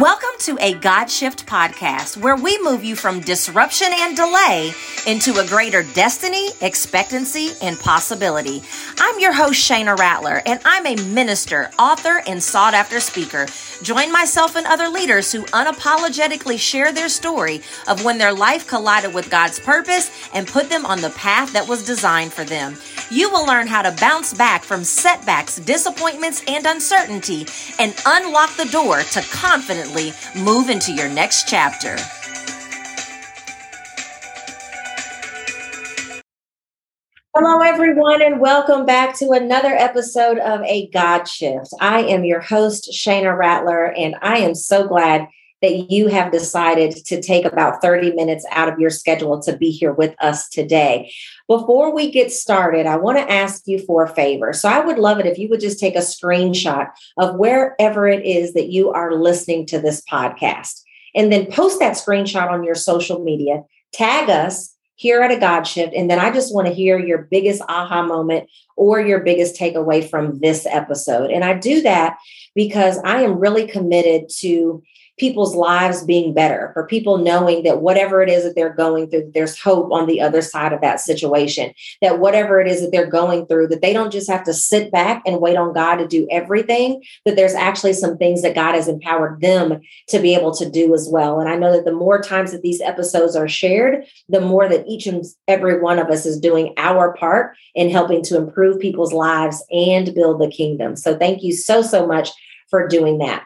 Welcome to a God Shift podcast where we move you from disruption and delay into a greater destiny, expectancy, and possibility. I'm your host, Shana Rattler, and I'm a minister, author, and sought after speaker. Join myself and other leaders who unapologetically share their story of when their life collided with God's purpose and put them on the path that was designed for them. You will learn how to bounce back from setbacks, disappointments, and uncertainty and unlock the door to confidently move into your next chapter. Hello, everyone, and welcome back to another episode of A God Shift. I am your host, Shana Rattler, and I am so glad that you have decided to take about 30 minutes out of your schedule to be here with us today. Before we get started, I want to ask you for a favor. So I would love it if you would just take a screenshot of wherever it is that you are listening to this podcast and then post that screenshot on your social media. Tag us here at a God Shift. And then I just want to hear your biggest aha moment or your biggest takeaway from this episode. And I do that because I am really committed to people's lives being better, for people knowing that whatever it is that they're going through, there's hope on the other side of that situation, that whatever it is that they're going through, that they don't just have to sit back and wait on God to do everything, that there's actually some things that God has empowered them to be able to do as well. And I know that the more times that these episodes are shared, the more that each and every one of us is doing our part in helping to improve people's lives and build the kingdom. So thank you so, so much for doing that.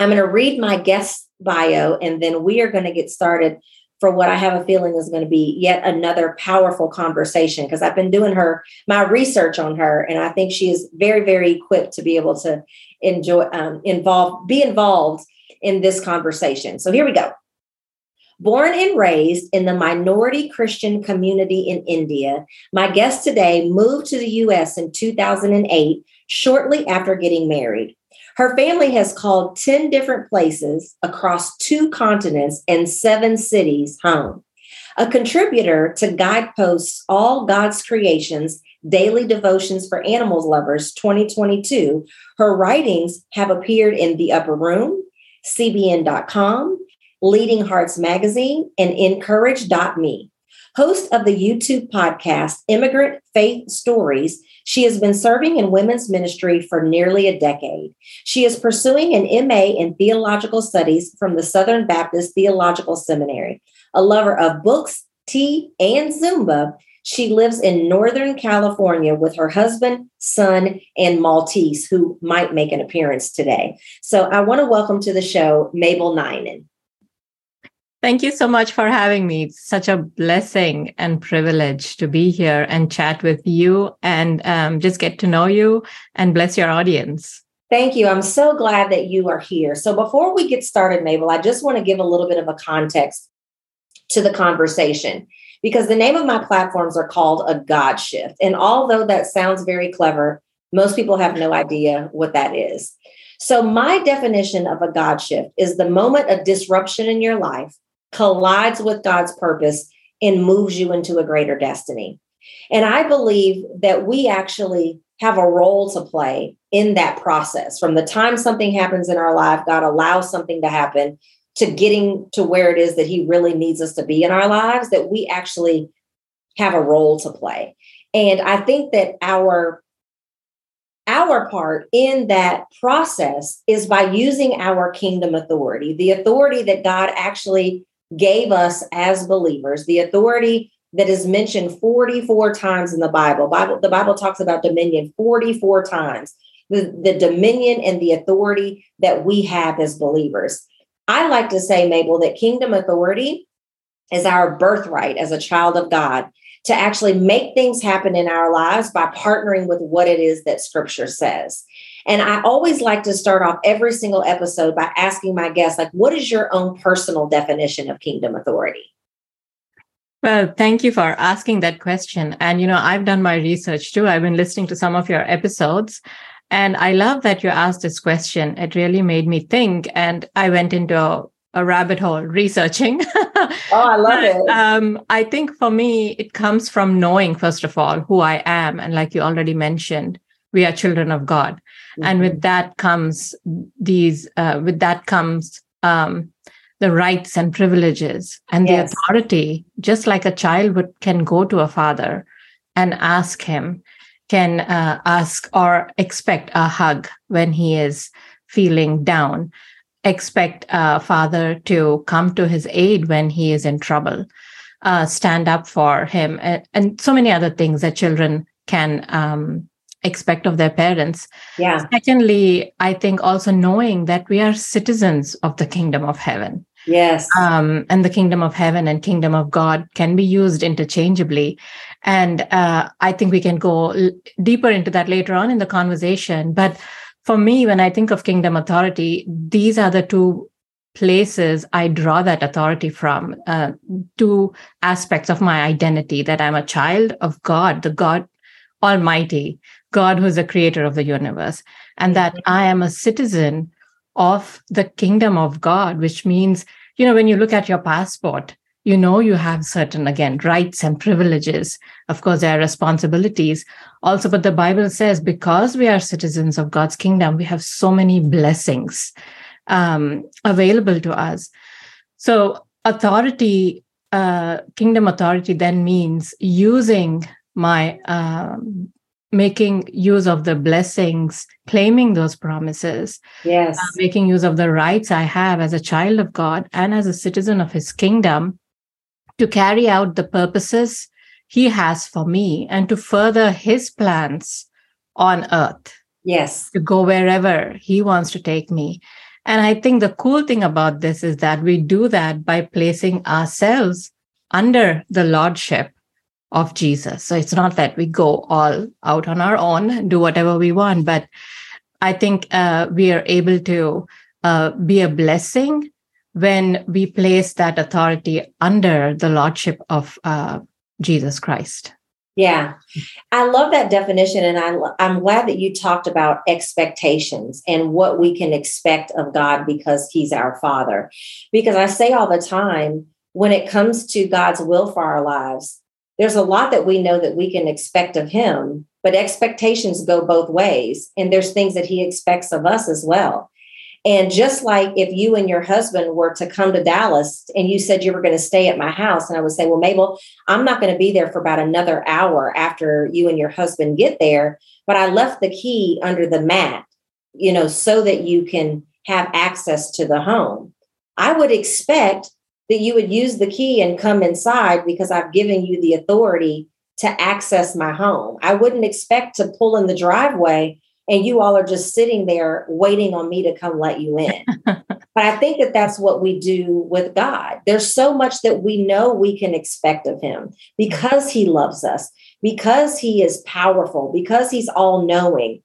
I'm going to read my guest bio and then we are going to get started for what I have a feeling is going to be yet another powerful conversation because I've been doing her my research on her and I think she is very very equipped to be able to enjoy um, involve be involved in this conversation. So here we go. Born and raised in the minority Christian community in India, my guest today moved to the US in 2008 shortly after getting married. Her family has called 10 different places across two continents and seven cities home. A contributor to Guideposts All God's Creations Daily Devotions for Animals Lovers 2022, her writings have appeared in The Upper Room, CBN.com, Leading Hearts Magazine, and Encourage.me. Host of the YouTube podcast Immigrant Faith Stories, she has been serving in women's ministry for nearly a decade. She is pursuing an MA in theological studies from the Southern Baptist Theological Seminary. A lover of books, tea, and Zumba, she lives in Northern California with her husband, son, and Maltese, who might make an appearance today. So I want to welcome to the show Mabel Ninan. Thank you so much for having me. It's such a blessing and privilege to be here and chat with you and um, just get to know you and bless your audience. Thank you. I'm so glad that you are here. So, before we get started, Mabel, I just want to give a little bit of a context to the conversation because the name of my platforms are called a God shift. And although that sounds very clever, most people have no idea what that is. So, my definition of a God shift is the moment of disruption in your life collides with God's purpose and moves you into a greater destiny. And I believe that we actually have a role to play in that process. From the time something happens in our life, God allows something to happen to getting to where it is that He really needs us to be in our lives, that we actually have a role to play. And I think that our our part in that process is by using our kingdom authority, the authority that God actually gave us as believers, the authority that is mentioned 44 times in the Bible. Bible the Bible talks about dominion 44 times. The, the dominion and the authority that we have as believers. I like to say, Mabel, that kingdom authority is our birthright as a child of God to actually make things happen in our lives by partnering with what it is that scripture says. And I always like to start off every single episode by asking my guests, like, what is your own personal definition of kingdom authority? Well, thank you for asking that question. And, you know, I've done my research too. I've been listening to some of your episodes. And I love that you asked this question. It really made me think. And I went into a, a rabbit hole researching. oh, I love it. Um, I think for me, it comes from knowing, first of all, who I am. And like you already mentioned, we are children of God. Mm-hmm. And with that comes these, uh, with that comes um, the rights and privileges and yes. the authority, just like a child would can go to a father and ask him, can uh, ask or expect a hug when he is feeling down, expect a father to come to his aid when he is in trouble, uh, stand up for him, and, and, so many other things that children can um, expect of their parents. Yeah. Secondly, I think also knowing that we are citizens of the kingdom of heaven. Yes. Um, and the kingdom of heaven and kingdom of God can be used interchangeably. And uh, I think we can go l- deeper into that later on in the conversation. But for me, when I think of kingdom authority, these are the two places I draw that authority from, uh, two aspects of my identity that I'm a child of God, the God Almighty, God who's the creator of the universe, and that mm-hmm. I am a citizen of the kingdom of God, which means, you know, when you look at your passport, you know you have certain again rights and privileges. Of course there are responsibilities. Also but the bible says because we are citizens of god's kingdom we have so many blessings um, available to us. So authority uh, kingdom authority then means using my um, making use of the blessings, claiming those promises, yes, uh, making use of the rights I have as a child of God and as a citizen of His kingdom to carry out the purposes He has for me and to further His plans on earth. Yes, to go wherever He wants to take me. And I think the cool thing about this is that we do that by placing ourselves under the lordship of Jesus. So it's not that we go all out on our own, do whatever we want, but I think uh, we are able to uh, be a blessing when we place that authority under the lordship of uh, Jesus Christ. Yeah, I love that definition. And I, I'm glad that you talked about expectations and what we can expect of God because He's our Father. Because I say all the time, when it comes to God's will for our lives, there's a lot that we know that we can expect of him, but expectations go both ways. And there's things that he expects of us as well. And just like if you and your husband were to come to Dallas and you said you were going to stay at my house, and I would say, Well, Mabel, I'm not going to be there for about another hour after you and your husband get there, but I left the key under the mat, you know, so that you can have access to the home. I would expect that you would use the key and come inside because I've given you the authority to access my home. I wouldn't expect to pull in the driveway and you all are just sitting there waiting on me to come let you in. but I think that that's what we do with God. There's so much that we know we can expect of him because he loves us, because he is powerful, because he's all knowing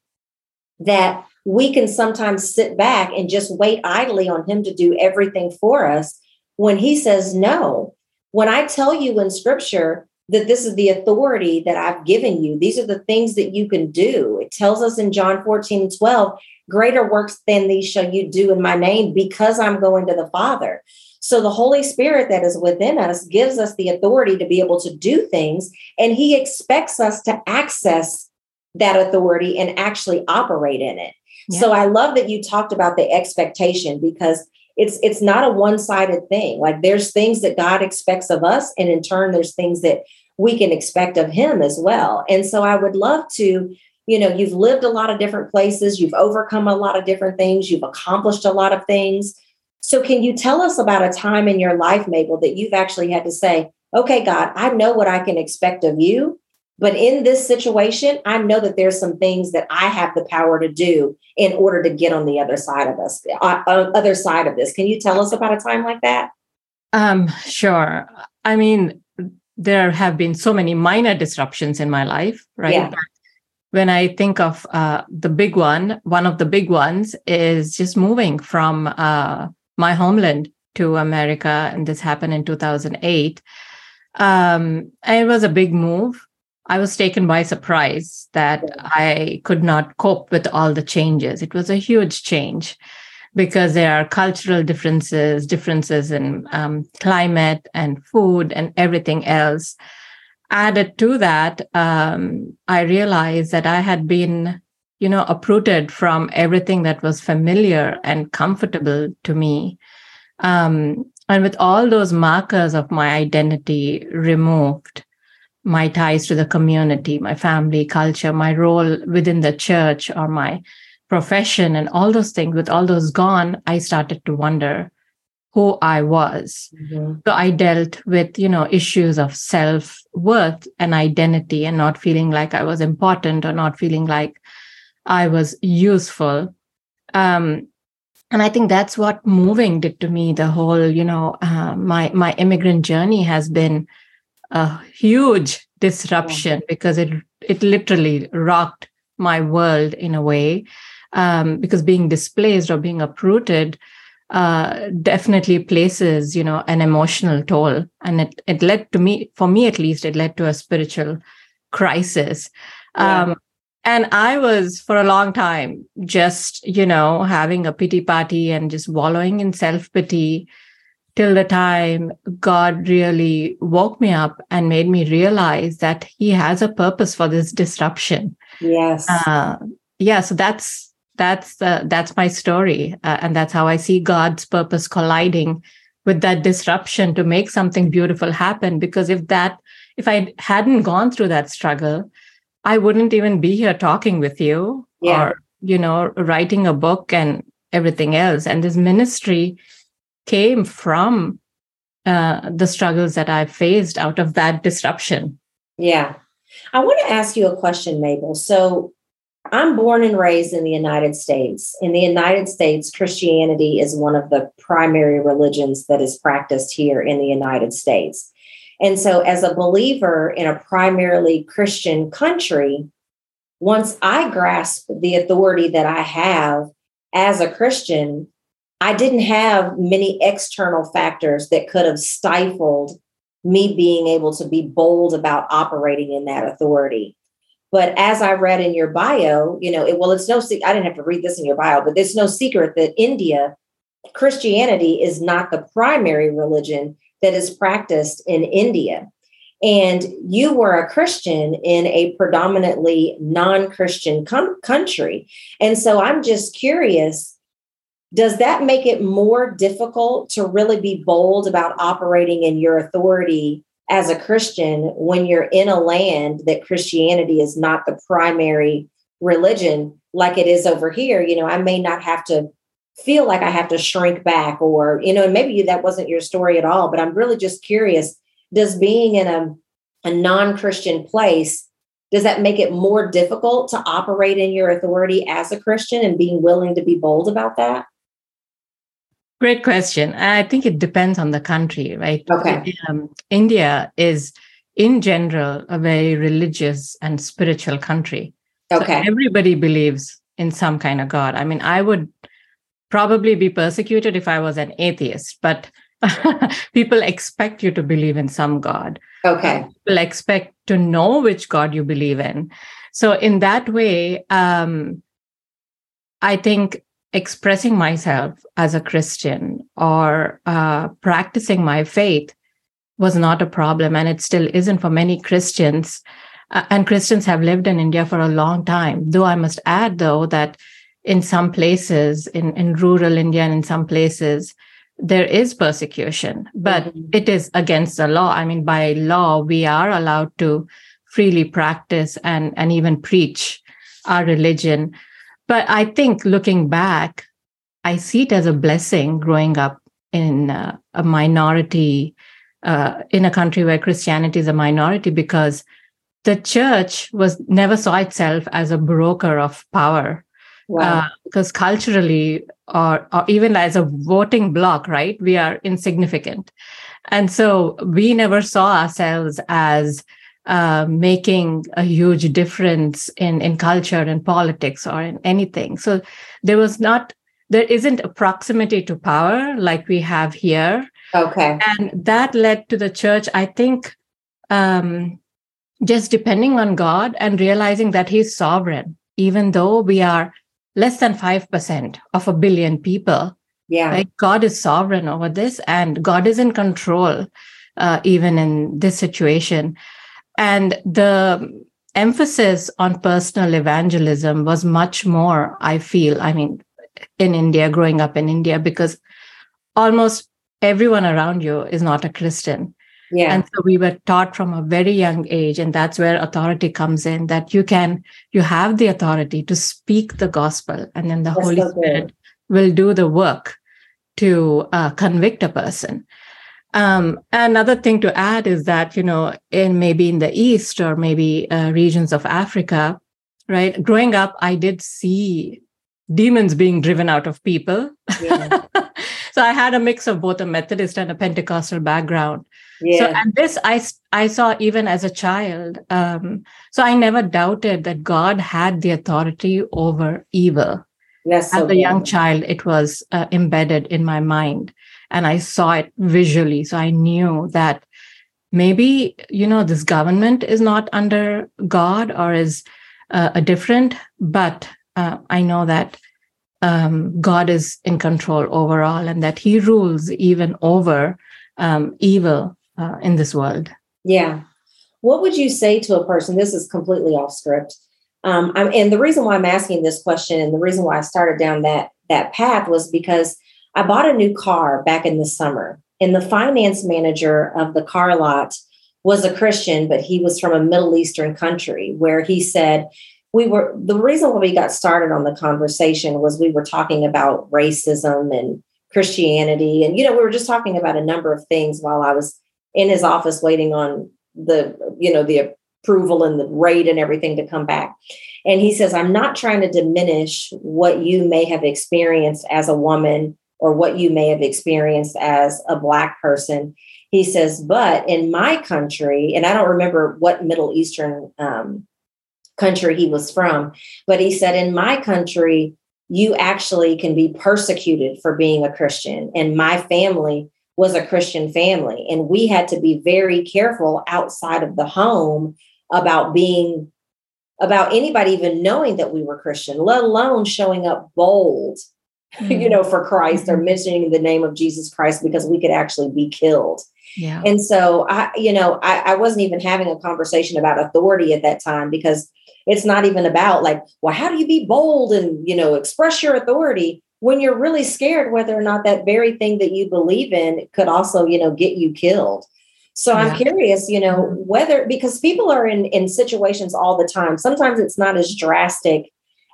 that we can sometimes sit back and just wait idly on him to do everything for us when he says no. When I tell you in scripture that this is the authority that I've given you, these are the things that you can do. It tells us in John 14 and 12, greater works than these shall you do in my name because I'm going to the Father. So the Holy Spirit that is within us gives us the authority to be able to do things, and He expects us to access that authority and actually operate in it. Yeah. So I love that you talked about the expectation because it's it's not a one-sided thing. Like there's things that god expects of us and in turn there's things that we can expect of him as well. And so i would love to you know you've lived a lot of different places you've overcome a lot of different things you've accomplished a lot of things. So can you tell us about a time in your life mabel that you've actually had to say okay god i know what i can expect of you but in this situation, I know that there's some things that I have the power to do in order to get on the other side of us, uh, other side of this. Can you tell us about a time like that? Um, sure. I mean, there have been so many minor disruptions in my life, right? Yeah. When I think of uh, the big one, one of the big ones is just moving from uh, my homeland to America, and this happened in 2008. Um, it was a big move I was taken by surprise that I could not cope with all the changes. It was a huge change because there are cultural differences, differences in um, climate and food and everything else. Added to that, um, I realized that I had been you know, uprooted from everything that was familiar and comfortable to me. Um, and with all those markers of my identity removed, my ties to the community, my family, culture, my role within the church, or my profession, and all those things, with all those gone, I started to wonder who I was. Mm-hmm. So I dealt with, you know, issues of self worth and identity and not feeling like I was important or not feeling like I was useful. Um, and I think that's what moving did to me. The whole, you know, uh, my my immigrant journey has been a huge disruption yeah. because it it literally rocked my world in a way. Um, because being displaced or being uprooted uh, definitely places, you know, an emotional toll, and it it led to me, for me at least, it led to a spiritual crisis. Yeah. Um, and I was for a long time just, you know, having a pity party and just wallowing in self pity till the time God really woke me up and made me realize that He has a purpose for this disruption. Yes. Uh, yeah. So that's that's uh, that's my story, uh, and that's how I see God's purpose colliding with that disruption to make something beautiful happen. Because if that if I hadn't gone through that struggle, I wouldn't even be here talking with you yeah. or, you know, writing a book and everything else. And this ministry came from uh, the struggles that I faced out of that disruption. Yeah. I want to ask you a question, Mabel. So I'm born and raised in the United States. In the United States, Christianity is one of the primary religions that is practiced here in the United States. And so, as a believer in a primarily Christian country, once I grasp the authority that I have as a Christian, I didn't have many external factors that could have stifled me being able to be bold about operating in that authority. But as I read in your bio, you know, it, well, it's no secret. I didn't have to read this in your bio, but it's no secret that India, Christianity is not the primary religion that is practiced in India. And you were a Christian in a predominantly non Christian com- country. And so I'm just curious does that make it more difficult to really be bold about operating in your authority as a Christian when you're in a land that Christianity is not the primary religion like it is over here? You know, I may not have to feel like I have to shrink back or, you know, maybe that wasn't your story at all, but I'm really just curious does being in a, a non Christian place, does that make it more difficult to operate in your authority as a Christian and being willing to be bold about that? Great question. I think it depends on the country, right? Okay. Um, India is, in general, a very religious and spiritual country. Okay. So everybody believes in some kind of God. I mean, I would probably be persecuted if I was an atheist, but people expect you to believe in some God. Okay. People expect to know which God you believe in. So, in that way, um, I think expressing myself as a Christian or uh, practicing my faith was not a problem. And it still isn't for many Christians. Uh, and Christians have lived in India for a long time. Though I must add, though, that in some places, in, in rural India and in some places, there is persecution, but mm-hmm. it is against the law. I mean, by law, we are allowed to freely practice and, and even preach our religion. But I think looking back, I see it as a blessing growing up in uh, a minority, uh, in a country where Christianity is a minority, because the church was never saw itself as a broker of power Wow. Uh, because culturally, or, or even as a voting bloc, right, we are insignificant. And so we never saw ourselves as uh, making a huge difference in, in culture and politics or in anything. So there was not, there isn't a proximity to power like we have here. Okay. And that led to the church, I think, um, just depending on God and realizing that He's sovereign, even though we are less than 5% of a billion people. Yeah. Right? God is sovereign over this and God is in control, uh, even in this situation. And the emphasis on personal evangelism was much more, I feel, I mean, in India, growing up in India, because almost everyone around you is not a Christian. Yeah. And so we were taught from a very young age, and that's where authority comes in that you can, you have the authority to speak the gospel, and then the that's Holy so Spirit will do the work to uh, convict a person. Um, another thing to add is that, you know, in maybe in the East or maybe uh, regions of Africa, right? Growing up, I did see demons being driven out of people. Yeah. so I had a mix of both a Methodist and a Pentecostal background. Yeah. So and this I I saw even as a child. Um, so I never doubted that God had the authority over evil. Yes, so as a young child, it was uh, embedded in my mind and I saw it visually. So I knew that maybe, you know, this government is not under God or is uh, a different, but uh, I know that um, God is in control overall and that he rules even over um, evil uh, in this world. Yeah. What would you say to a person? This is completely off script. Um, and the reason why I'm asking this question and the reason why I started down that that path was because I bought a new car back in the summer, and the finance manager of the car lot was a Christian, but he was from a Middle Eastern country where he said, we were the reason why we got started on the conversation was we were talking about racism and Christianity. And, you know, we were just talking about a number of things while I was in his office waiting on the, you know, the approval and the rate and everything to come back. And he says, I'm not trying to diminish what you may have experienced as a woman or what you may have experienced as a Black person. He says, but in my country, and I don't remember what Middle Eastern um, country he was from, but he said, in my country, you actually can be persecuted for being a Christian. And my family was a Christian family. And we had to be very careful outside of the home about being, about anybody even knowing that we were Christian, let alone showing up bold mm-hmm. you know, for Christ or mm-hmm. mentioning the name of Jesus Christ because we could actually be killed. Yeah. And so I, you know, I, I wasn't even having a conversation about authority at that time because it's not even about like, well, how do you be bold and, you know, express your authority when you're really scared whether or not that very thing that you believe in could also, you know, get you killed. So yeah. I'm curious, you know, mm-hmm. whether because people are in in situations all the time. Sometimes it's not as drastic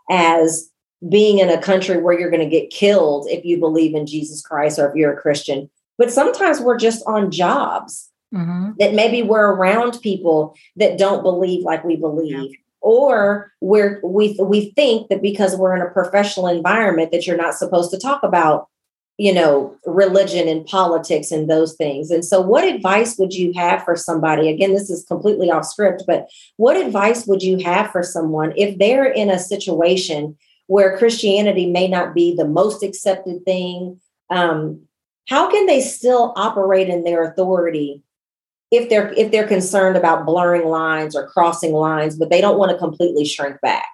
as being in a country where you're going to get killed if you believe in Jesus Christ or if you're a Christian. But sometimes we're just on jobs mm-hmm. that maybe we're around people that don't believe like we believe. Yeah. Or we're, we we think that because we're in a professional environment that you're not supposed to talk about, you know, religion and politics and those things. And so, what advice would you have for somebody? Again, this is completely off script, but what advice would you have for someone if they're in a situation where Christianity may not be the most accepted thing, um, how can they still operate in their authority if they're if they're concerned about blurring lines or crossing lines, but they don't want to completely shrink back?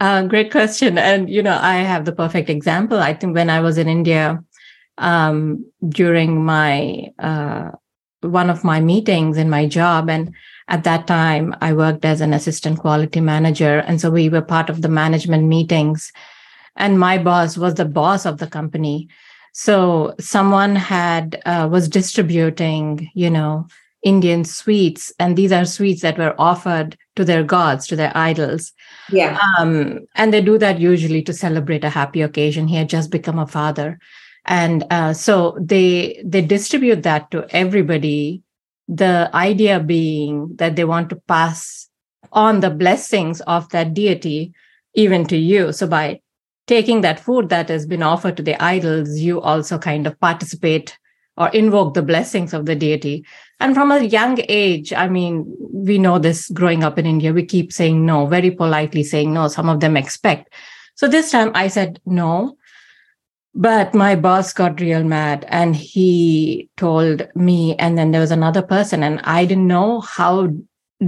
Uh, great question, and you know I have the perfect example. I think when I was in India um, during my uh, one of my meetings in my job, and at that time, I worked as an assistant quality manager. And so we were part of the management meetings. And my boss was the boss of the company. So someone had, uh, was distributing, you know, Indian sweets. And these are sweets that were offered to their gods, to their idols. Yeah. Um, and they do that usually to celebrate a happy occasion. He had just become a father. And uh, so they they distribute that to everybody the idea being that they want to pass on the blessings of that deity even to you. So by taking that food that has been offered to the idols, you also kind of participate or invoke the blessings of the deity. And from a young age, I mean, we know this growing up in India, we keep saying no, very politely saying no. Some of them expect. So this time I said no. But my boss got real mad and he told me, and then there was another person, and I didn't know how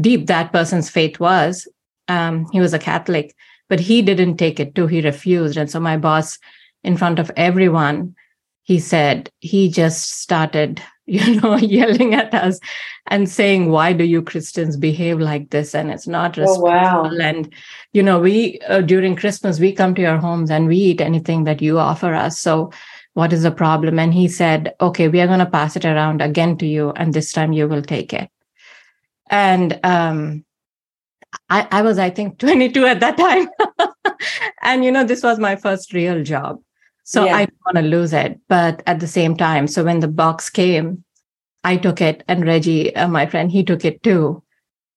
deep that person's faith was. Um, he was a Catholic, but he didn't take it too. He refused. And so my boss, in front of everyone, he said he just started you know, yelling at us and saying, "Why do you Christians behave like this?" And it's not responsible. Oh, wow. And you know, we uh, during Christmas we come to your homes and we eat anything that you offer us. So, what is the problem? And he said, "Okay, we are going to pass it around again to you, and this time you will take it." And um, I, I was, I think, 22 at that time. and, you know, this was my first real job. So yeah. I didn't want to lose it. But at the same time, so when the box came, I took it and Reggie, uh, my friend, he took it too.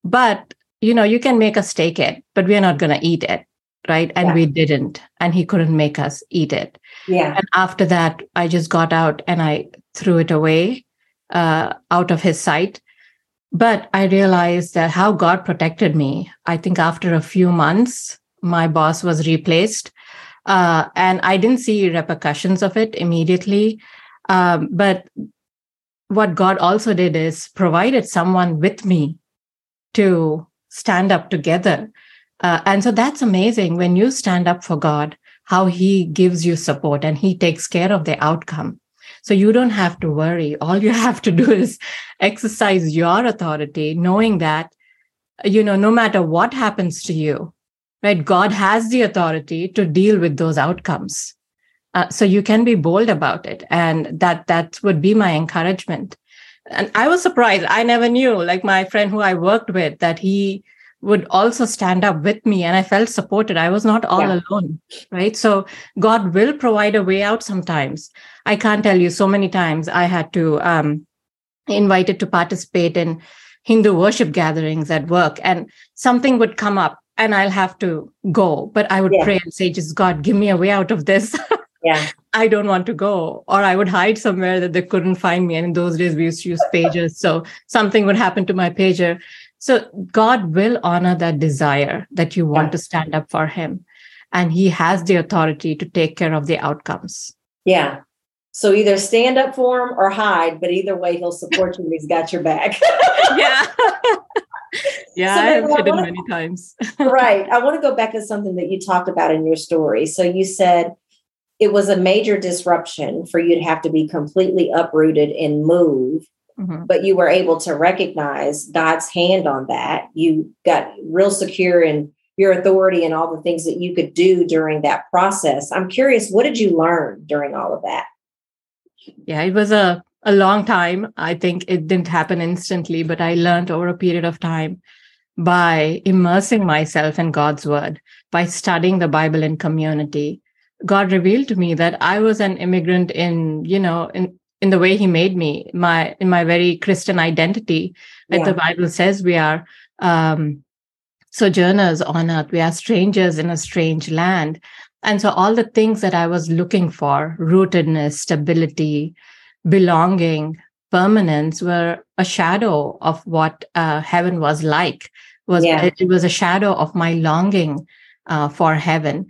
But, you know, you can make us take it, but we're not going to eat it. Right. And yeah. we didn't. And he couldn't make us eat it. Yeah. And after that, I just got out and I threw it away uh, out of his sight. But I realized that how God protected me. I think after a few months, my boss was replaced uh, and I didn't see repercussions of it immediately. Um, but what God also did is provided someone with me to stand up together. Uh, and so that's amazing when you stand up for God, how He gives you support and He takes care of the outcome. So you don't have to worry. All you have to do is exercise your authority, knowing that, you know, no matter what happens to you, right? God has the authority to deal with those outcomes. Uh, so you can be bold about it. And that, that would be my encouragement. And I was surprised. I never knew, like my friend who I worked with, that he would also stand up with me and I felt supported. I was not all yeah. alone, right? So God will provide a way out sometimes. I can't tell you so many times I had to um, invited to participate in Hindu worship gatherings at work and something would come up and I'll have to go. But I would yeah. pray and say, just God, give me a way out of this. yeah. I don't want to go. Or I would hide somewhere that they couldn't find me. And in those days, we used to use pagers. So something would happen to my pager. So God will honor that desire that you want yeah. to stand up for Him. And He has the authority to take care of the outcomes. Yeah. So either stand up for him or hide, but either way, he'll support you. He's got your back. yeah. yeah, so I have hidden wanna, many times. right. I want to go back to something that you talked about in your story. So you said it was a major disruption for you to have to be completely uprooted and move. Mm-hmm. But you were able to recognize God's hand on that. You got real secure in your authority and all the things that you could do during that process. I'm curious, what did you learn during all of that? Yeah, it was a a long time. I think it didn't happen instantly, but I learned over a period of time by immersing myself in God's word, by studying the Bible in community. God revealed to me that I was an immigrant in, you know, in, in the way he made me, my in my very Christian identity. Like yeah. the Bible says we are um sojourners on earth, we are strangers in a strange land. And so all the things that I was looking for, rootedness, stability, belonging, permanence were a shadow of what uh, heaven was like. Was yeah. it, it, was a shadow of my longing uh, for heaven,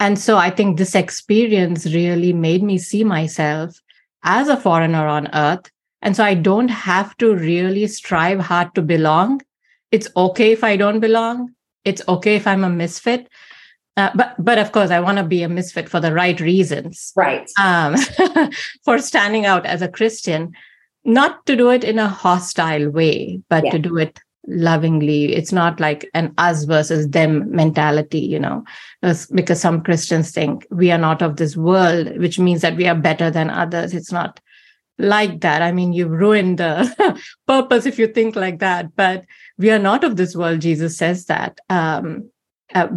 and so I think this experience really made me see myself as a foreigner on earth, and so I don't have to really strive hard to belong. It's okay if I don't belong. It's okay if I'm a misfit uh, but but of course, I want to be a misfit for the right reasons. Right. Um, for standing out as a Christian, not to do it in a hostile way, but yeah. to do it lovingly. It's not like an us versus them mentality, you know, because some Christians think we are not of this world, which means that we are better than others. It's not like that. I mean, you've ruined the purpose if you think like that. But we are not of this world. Jesus says that. Um, uh,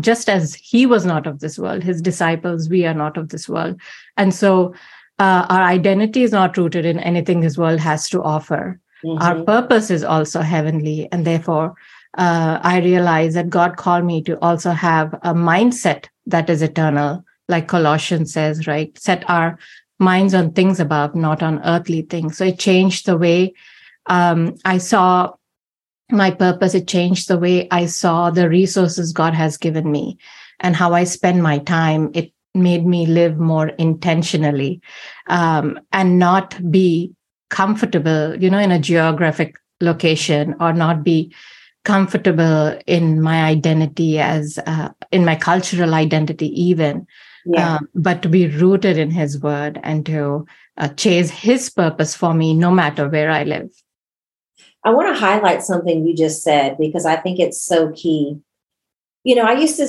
just as he was not of this world, his disciples, we are not of this world. And so uh, our identity is not rooted in anything this world has to offer. Mm-hmm. Our purpose is also heavenly. And therefore, uh, I realize that God called me to also have a mindset that is eternal, like Colossians says, right? Set our minds on things above, not on earthly things. So it changed the way um, I saw my purpose. It changed the way I saw the resources God has given me and how I spend my time. It made me live more intentionally um, and not be comfortable, you know, in a geographic location or not be comfortable in my identity as uh, in my cultural identity even yeah. Um, but to be rooted in his word and to uh, chase his purpose for me no matter where i live i want to highlight something you just said because i think it's so key you know i used to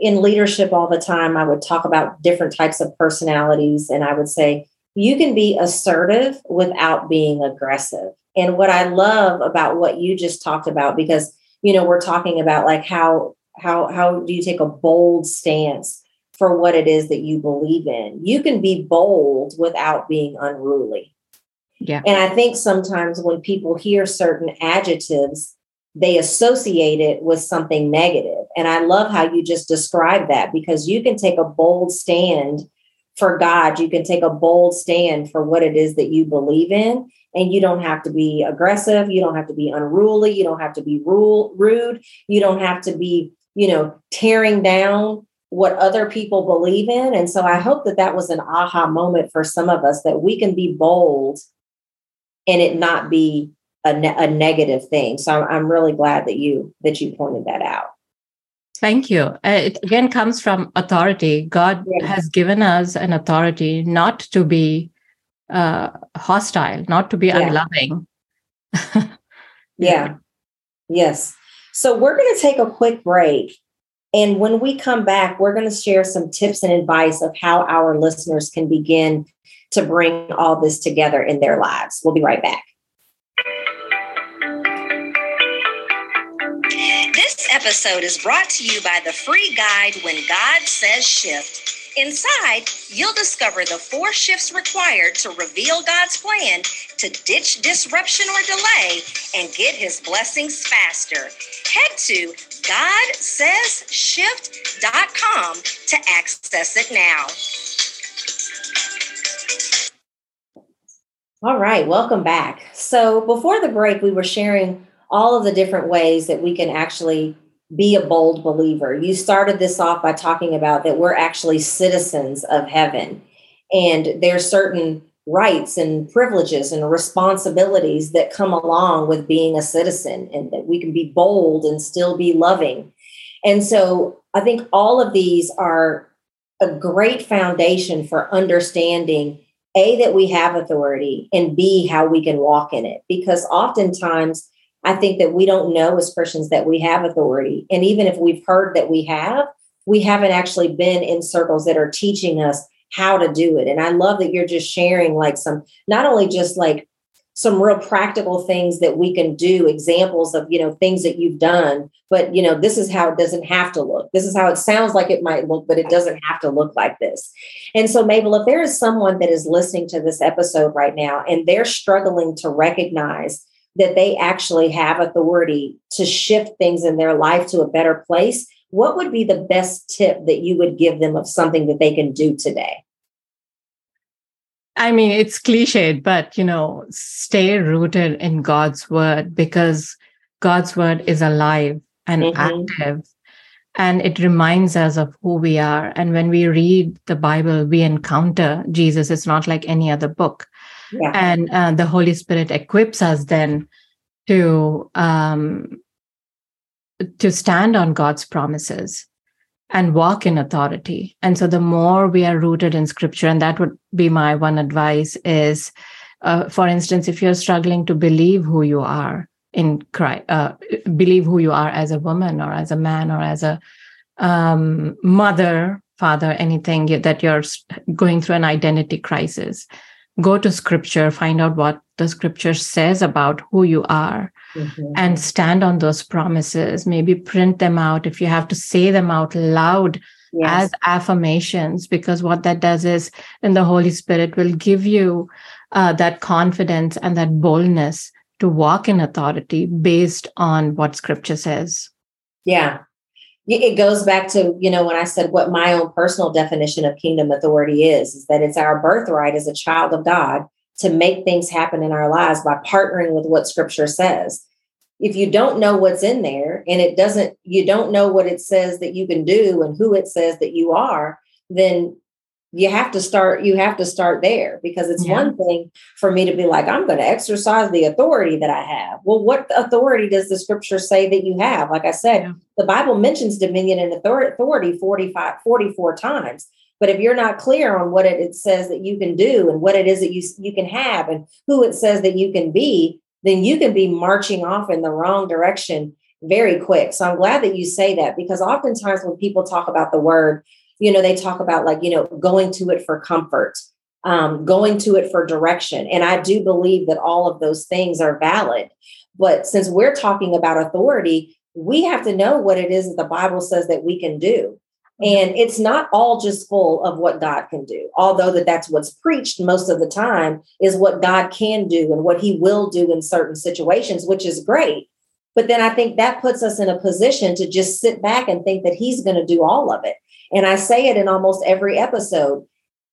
in leadership all the time i would talk about different types of personalities and i would say you can be assertive without being aggressive and what i love about what you just talked about because you know we're talking about like how how how do you take a bold stance for what it is that you believe in. You can be bold without being unruly. Yeah. And I think sometimes when people hear certain adjectives, they associate it with something negative. And I love how you just described that because you can take a bold stand for God. You can take a bold stand for what it is that you believe in. And you don't have to be aggressive. You don't have to be unruly. You don't have to be rude. You don't have to be, you know, tearing down what other people believe in. And so I hope that that was an aha moment for some of us that we can be bold and it not be a, ne- a negative thing. So I'm, I'm really glad that you that you pointed that out. Thank you. Uh, it again comes from authority. God yeah. has given us an authority not to be uh, hostile, not to be yeah. unloving. yeah. Yes. So we're going to take a quick break. And when we come back, we're going to share some tips and advice of how our listeners can begin to bring all this together in their lives. We'll be right back. This episode is brought to you by the free guide When God Says Shift. Inside, you'll discover the four shifts required to reveal God's plan to ditch disruption or delay and get his blessings faster. Head to GodSaysShift.com to access it now. All right, welcome back. So, before the break, we were sharing all of the different ways that we can actually be a bold believer. You started this off by talking about that we're actually citizens of heaven, and there's certain rights and privileges and responsibilities that come along with being a citizen and that we can be bold and still be loving. And so I think all of these are a great foundation for understanding A, that we have authority, and B, how we can walk in it. Because oftentimes, I think that we don't know as Christians that we have authority. And even if we've heard that we have, we haven't actually been in circles that are teaching us how to do it. And I love that you're just sharing like some, not only just like some real practical things that we can do, examples of, you know, things that you've done, but, you know, this is how it doesn't have to look. This is how it sounds like it might look, but it doesn't have to look like this. And so, Mabel, if there is someone that is listening to this episode right now and they're struggling to recognize that they actually have authority to shift things in their life to a better place, what would be the best tip that you would give them of something that they can do today? I mean, it's cliched, but you know, stay rooted in God's word because God's word is alive and mm-hmm. active and it reminds us of who we are. And when we read the Bible, we encounter Jesus. It's not like any other book. Yeah. And uh, the Holy Spirit equips us then to um, to stand on God's promises and walk in authority. And so the more we are rooted in scripture, and that would be my one advice is, uh, for instance, if you're struggling to believe who you are in Christ, uh, believe who you are as a woman or as a man or as a um, mother, father, anything that you're going through an identity crisis, go to scripture, find out what the scripture says about who you are mm-hmm. and stand on those promises. Maybe print them out if you have to say them out loud yes. as affirmations, because what that does is, then the Holy Spirit will give you uh, that confidence and that boldness to walk in authority based on what scripture says. Yeah. It goes back to, you know, when I said what my own personal definition of kingdom authority is, is that it's our birthright as a child of God to make things happen in our lives by partnering with what scripture says. If you don't know what's in there and it doesn't, you don't know what it says that you can do and who it says that you are, then you have to start you have to start there because it's yeah. one thing for me to be like i'm going to exercise the authority that i have well what authority does the scripture say that you have like i said yeah. the bible mentions dominion and authority 45 44 times But if you're not clear on what it, it says that you can do and what it is that you, you can have and who it says that you can be, then you can be marching off in the wrong direction very quick. So I'm glad that you say that because oftentimes when people talk about the word, you know, they talk about like, you know, going to it for comfort, um, going to it for direction. And I do believe that all of those things are valid. But since we're talking about authority, we have to know what it is that the Bible says that we can do. And it's not all just full of what God can do, although that that's what's preached most of the time is what God can do and what he will do in certain situations, which is great. But then I think that puts us in a position to just sit back and think that he's going to do all of it. And I say it in almost every episode.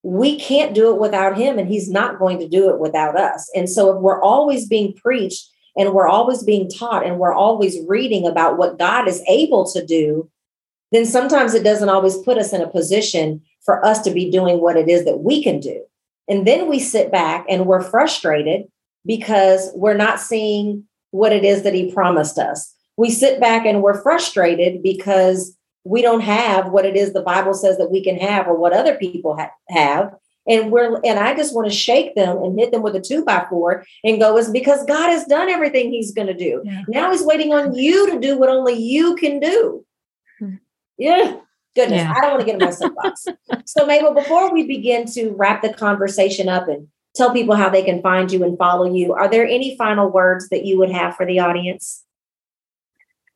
We can't do it without him, and he's not going to do it without us. And so if we're always being preached and we're always being taught and we're always reading about what God is able to do, then sometimes it doesn't always put us in a position for us to be doing what it is that we can do. And then we sit back and we're frustrated because we're not seeing what it is that he promised us. We sit back and we're frustrated because we don't have what it is the Bible says that we can have or what other people ha- have. And we're and I just want to shake them and hit them with a two by four and go, is because God has done everything he's going to do. Yeah. Now he's waiting on you to do what only you can do. Hmm. Yeah. Goodness, yeah. I don't want to get in my soapbox. so, Mabel, before we begin to wrap the conversation up and tell people how they can find you and follow you, are there any final words that you would have for the audience?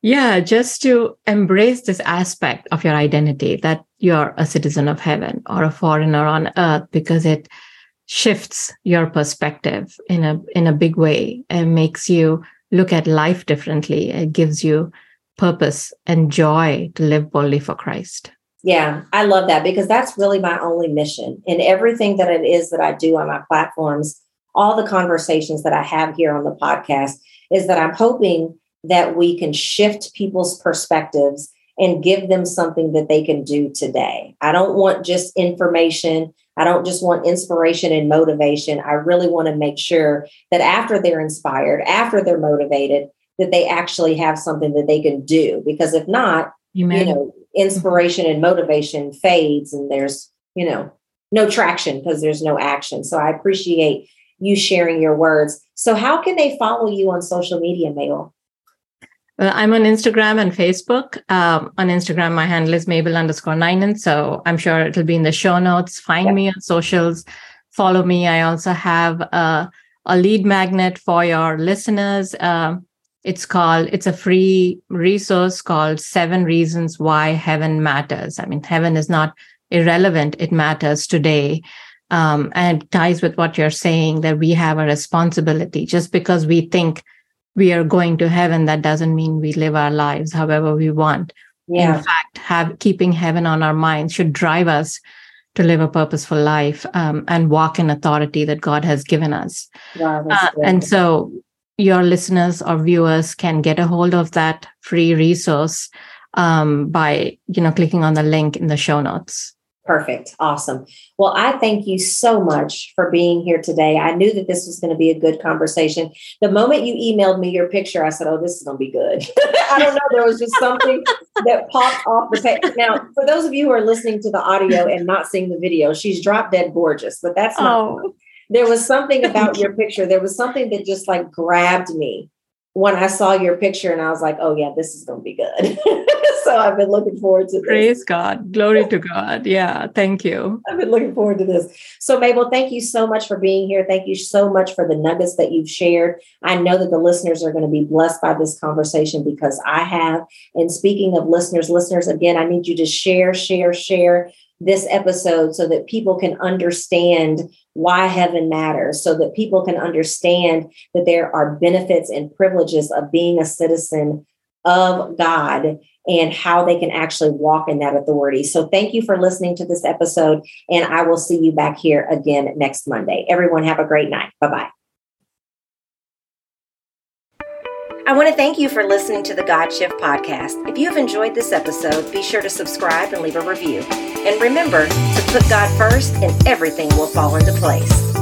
Yeah, just to embrace this aspect of your identity that you're a citizen of heaven or a foreigner on earth because it shifts your perspective in a in a big way and makes you look at life differently. It gives you purpose and joy to live boldly for Christ. Yeah, I love that because that's really my only mission in everything that it is that I do on my platforms, all the conversations that I have here on the podcast is that I'm hoping that we can shift people's perspectives and give them something that they can do today. I don't want just information. I don't just want inspiration and motivation. I really want to make sure that after they're inspired, after they're motivated, that they actually have something that they can do. Because if not, Amen. you know, inspiration and motivation fades and there's, you know, no traction because there's no action. So I appreciate you sharing your words. So how can they follow you on social media, Mabel? Well, I'm on Instagram and Facebook. Um, on Instagram, my handle is Mabel underscore Ninan. So I'm sure it'll be in the show notes. Find yep. me on socials, follow me. I also have a, a lead magnet for your listeners. Um, it's called, it's a free resource called Seven Reasons Why Heaven Matters. I mean, heaven is not irrelevant, it matters today. Um, and it ties with what you're saying that we have a responsibility. Just because we think we are going to heaven, that doesn't mean we live our lives however we want. Yeah. In fact, have keeping heaven on our minds should drive us to live a purposeful life um, and walk in authority that God has given us. Wow, uh, and so your listeners or viewers can get a hold of that free resource um, by you know clicking on the link in the show notes perfect. Awesome. Well i thank you so much for being here today. I knew that this was going to be a good conversation. The moment you emailed me your picture i said oh this is going to be good. I don't know. There was just something that popped off the page now for those of you who are listening to the audio and not seeing the video she's drop dead gorgeous but that's not oh. there was something about your picture. There was something that just like grabbed me when I saw your picture, and I was like, "Oh yeah, this is going to be good." so I've been looking forward to this. Praise God, glory to God. Yeah, thank you. I've been looking forward to this. So Mabel, thank you so much for being here. Thank you so much for the nuggets that you've shared. I know that the listeners are going to be blessed by this conversation because I have. And speaking of listeners, listeners, again, I need you to share, share, share this episode so that people can understand why heaven matters, so that people can understand that there are benefits and privileges of being a citizen of God and how they can actually walk in that authority. So, thank you for listening to this episode, and I will see you back here again next Monday. Everyone, have a great night. Bye bye. I want to thank you for listening to the God Shift podcast. If you have enjoyed this episode, be sure to subscribe and leave a review. And remember to put God first, and everything will fall into place.